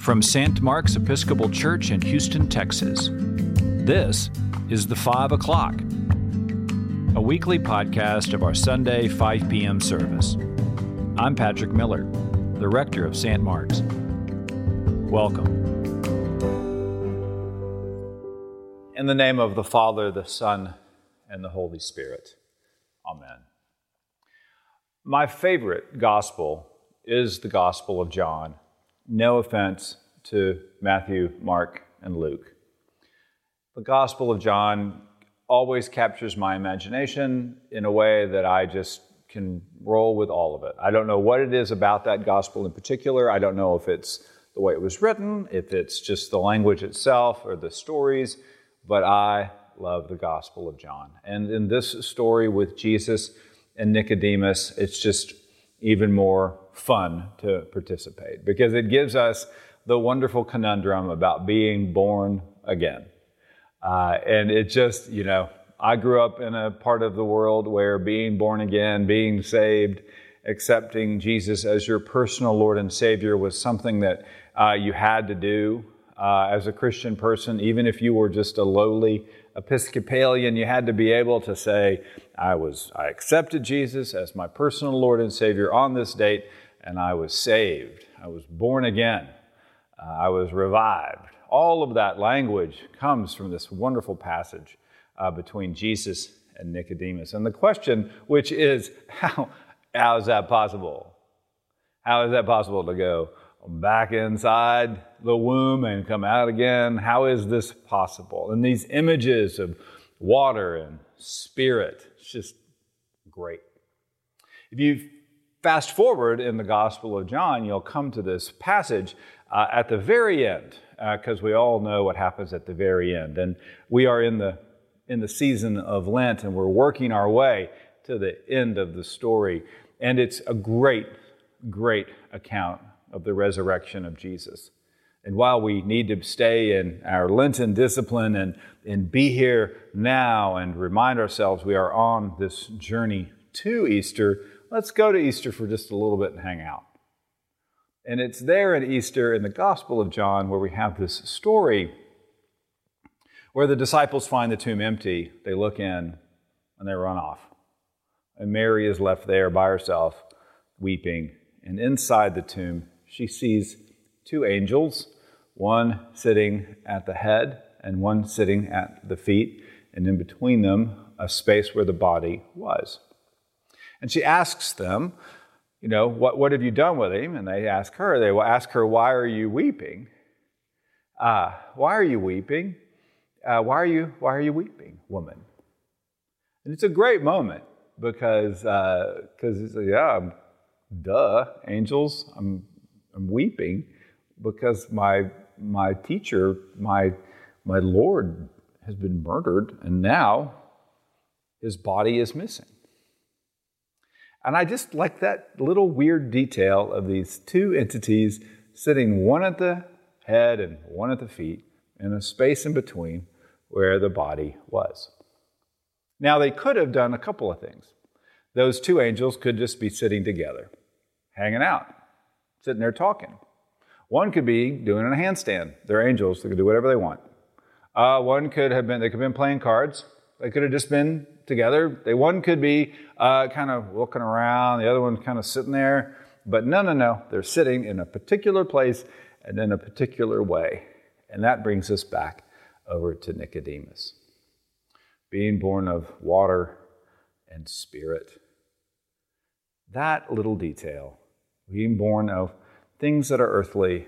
From St. Mark's Episcopal Church in Houston, Texas, this is The Five O'Clock, a weekly podcast of our Sunday 5 p.m. service. I'm Patrick Miller, the rector of St. Mark's. Welcome. In the name of the Father, the Son, and the Holy Spirit. Amen. My favorite gospel is the Gospel of John. No offense to Matthew, Mark, and Luke. The Gospel of John always captures my imagination in a way that I just can roll with all of it. I don't know what it is about that gospel in particular. I don't know if it's the way it was written, if it's just the language itself or the stories, but I love the Gospel of John. And in this story with Jesus and Nicodemus, it's just even more fun to participate because it gives us the wonderful conundrum about being born again. Uh, and it just, you know, I grew up in a part of the world where being born again, being saved, accepting Jesus as your personal Lord and Savior was something that uh, you had to do uh, as a Christian person, even if you were just a lowly Episcopalian, you had to be able to say, I was I accepted Jesus as my personal Lord and Savior on this date, and I was saved. I was born again. Uh, I was revived. All of that language comes from this wonderful passage uh, between Jesus and Nicodemus. And the question, which is, how, how is that possible? How is that possible to go back inside the womb and come out again? How is this possible? And these images of water and spirit, it's just great. If you fast forward in the Gospel of John, you'll come to this passage uh, at the very end, because uh, we all know what happens at the very end. And we are in the, in the season of Lent, and we're working our way to the end of the story. And it's a great, great account of the resurrection of Jesus. And while we need to stay in our Lenten discipline and, and be here now and remind ourselves we are on this journey to Easter, let's go to Easter for just a little bit and hang out. And it's there at Easter in the Gospel of John where we have this story where the disciples find the tomb empty. They look in and they run off. And Mary is left there by herself, weeping. And inside the tomb, she sees two angels, one sitting at the head and one sitting at the feet, and in between them, a space where the body was. And she asks them, you know, what, what have you done with him? And they ask her, they will ask her, why are you weeping? Uh, why are you weeping? Uh, why, are you, why are you weeping, woman? And it's a great moment because, because uh, yeah, I'm, duh, angels, I'm I'm weeping because my, my teacher, my, my Lord, has been murdered, and now his body is missing. And I just like that little weird detail of these two entities sitting one at the head and one at the feet in a space in between where the body was. Now, they could have done a couple of things. Those two angels could just be sitting together, hanging out, sitting there talking. One could be doing a handstand. They're angels, they could do whatever they want. Uh, one could have been, they could have been playing cards. They could have just been together. They, one could be uh, kind of looking around, the other one kind of sitting there. But no, no, no. They're sitting in a particular place and in a particular way. And that brings us back over to Nicodemus. Being born of water and spirit. That little detail being born of things that are earthly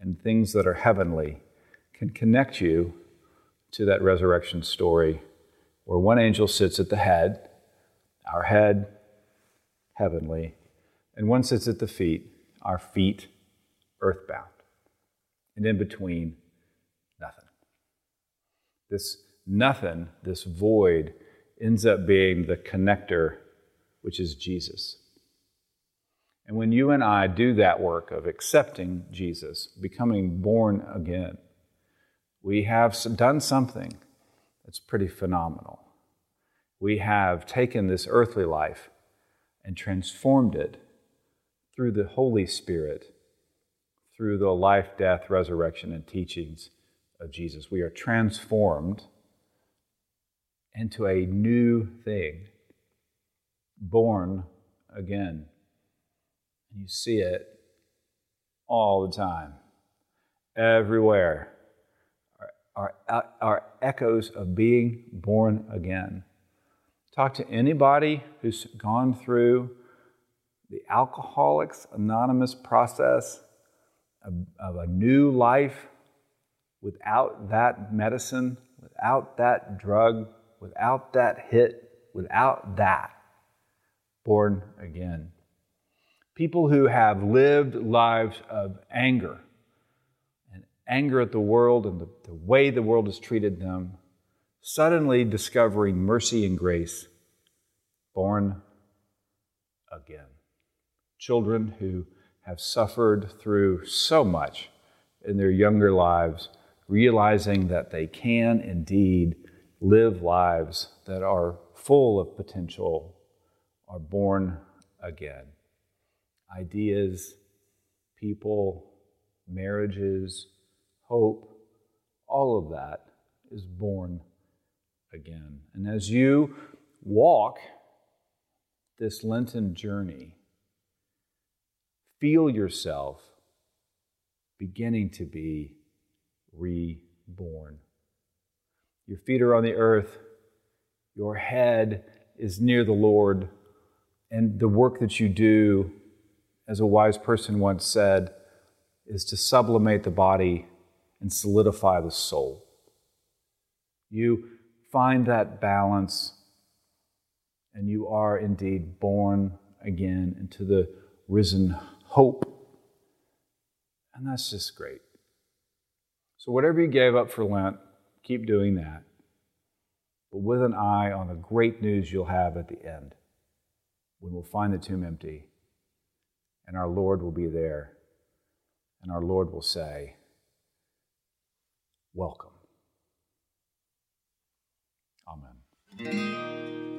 and things that are heavenly, can connect you to that resurrection story where one angel sits at the head, our head heavenly, and one sits at the feet, our feet earthbound. And in between, nothing. This nothing, this void, ends up being the connector, which is Jesus. And when you and I do that work of accepting Jesus, becoming born again, we have done something that's pretty phenomenal. We have taken this earthly life and transformed it through the Holy Spirit, through the life, death, resurrection, and teachings of Jesus. We are transformed into a new thing, born again. You see it all the time, everywhere. Are, are, echoes of being born again. Talk to anybody who's gone through the Alcoholics Anonymous process of, of a new life without that medicine, without that drug, without that hit, without that. Born again. People who have lived lives of anger and anger at the world and the, the way the world has treated them, suddenly discovering mercy and grace, born again. Children who have suffered through so much in their younger lives, realizing that they can indeed live lives that are full of potential, are born again. Ideas, people, marriages, hope, all of that is born again. And as you walk this Lenten journey, feel yourself beginning to be reborn. Your feet are on the earth, your head is near the Lord, and the work that you do, as a wise person once said, is to sublimate the body and solidify the soul. You find that balance, and you are indeed born again into the risen hope. And that's just great. So, whatever you gave up for Lent, Keep doing that. But with an eye on the great news you'll have at the end when we'll find the tomb empty and our Lord will be there and our Lord will say, Welcome. Amen.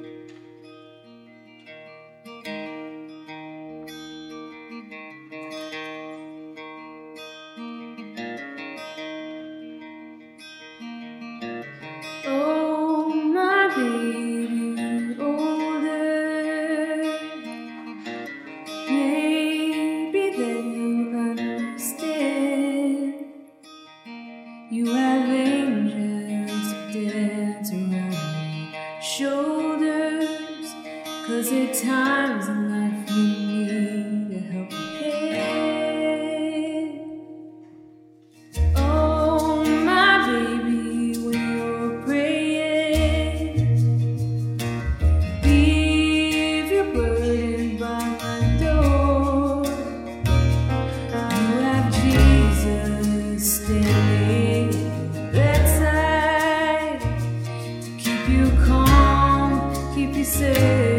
you calm, keep you safe.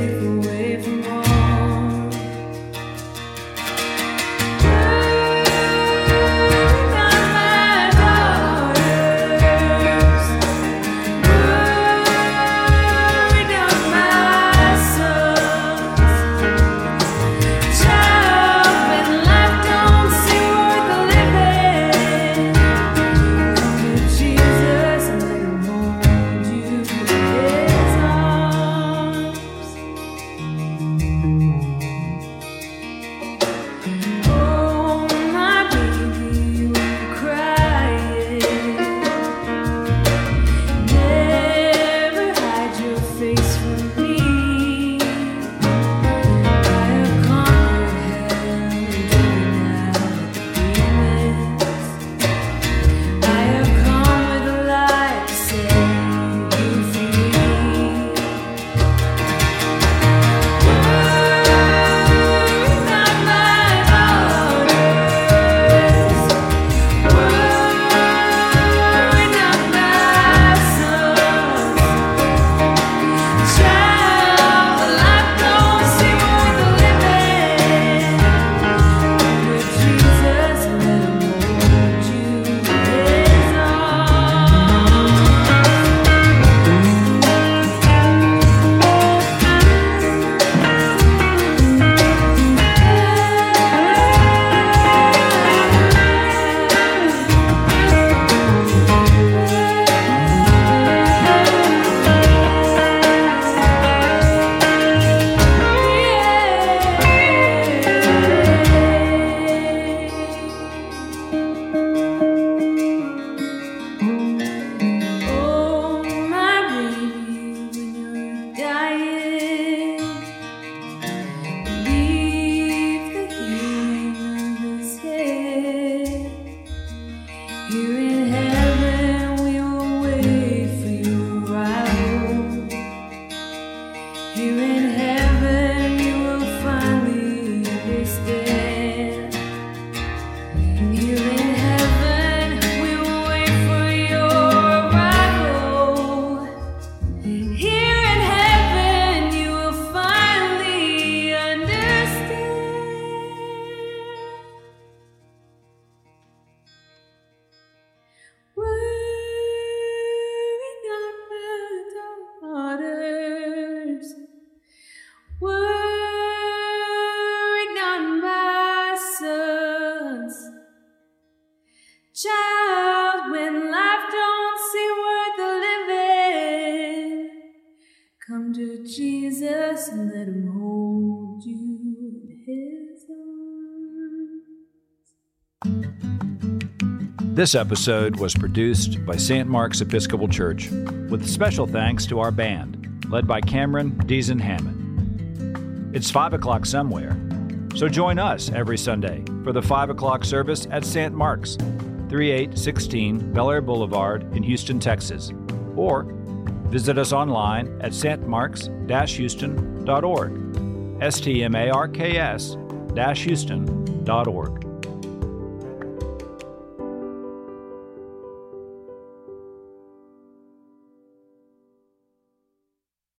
Just let him hold you in his arms. This episode was produced by St. Mark's Episcopal Church, with special thanks to our band, led by Cameron Deason Hammond. It's 5 o'clock somewhere, so join us every Sunday for the 5 o'clock service at St. Mark's, 3816 Bellaire Boulevard in Houston, Texas, or visit us online at stmarks-houston.org, S-T-M-A-R-K-S-houston.org.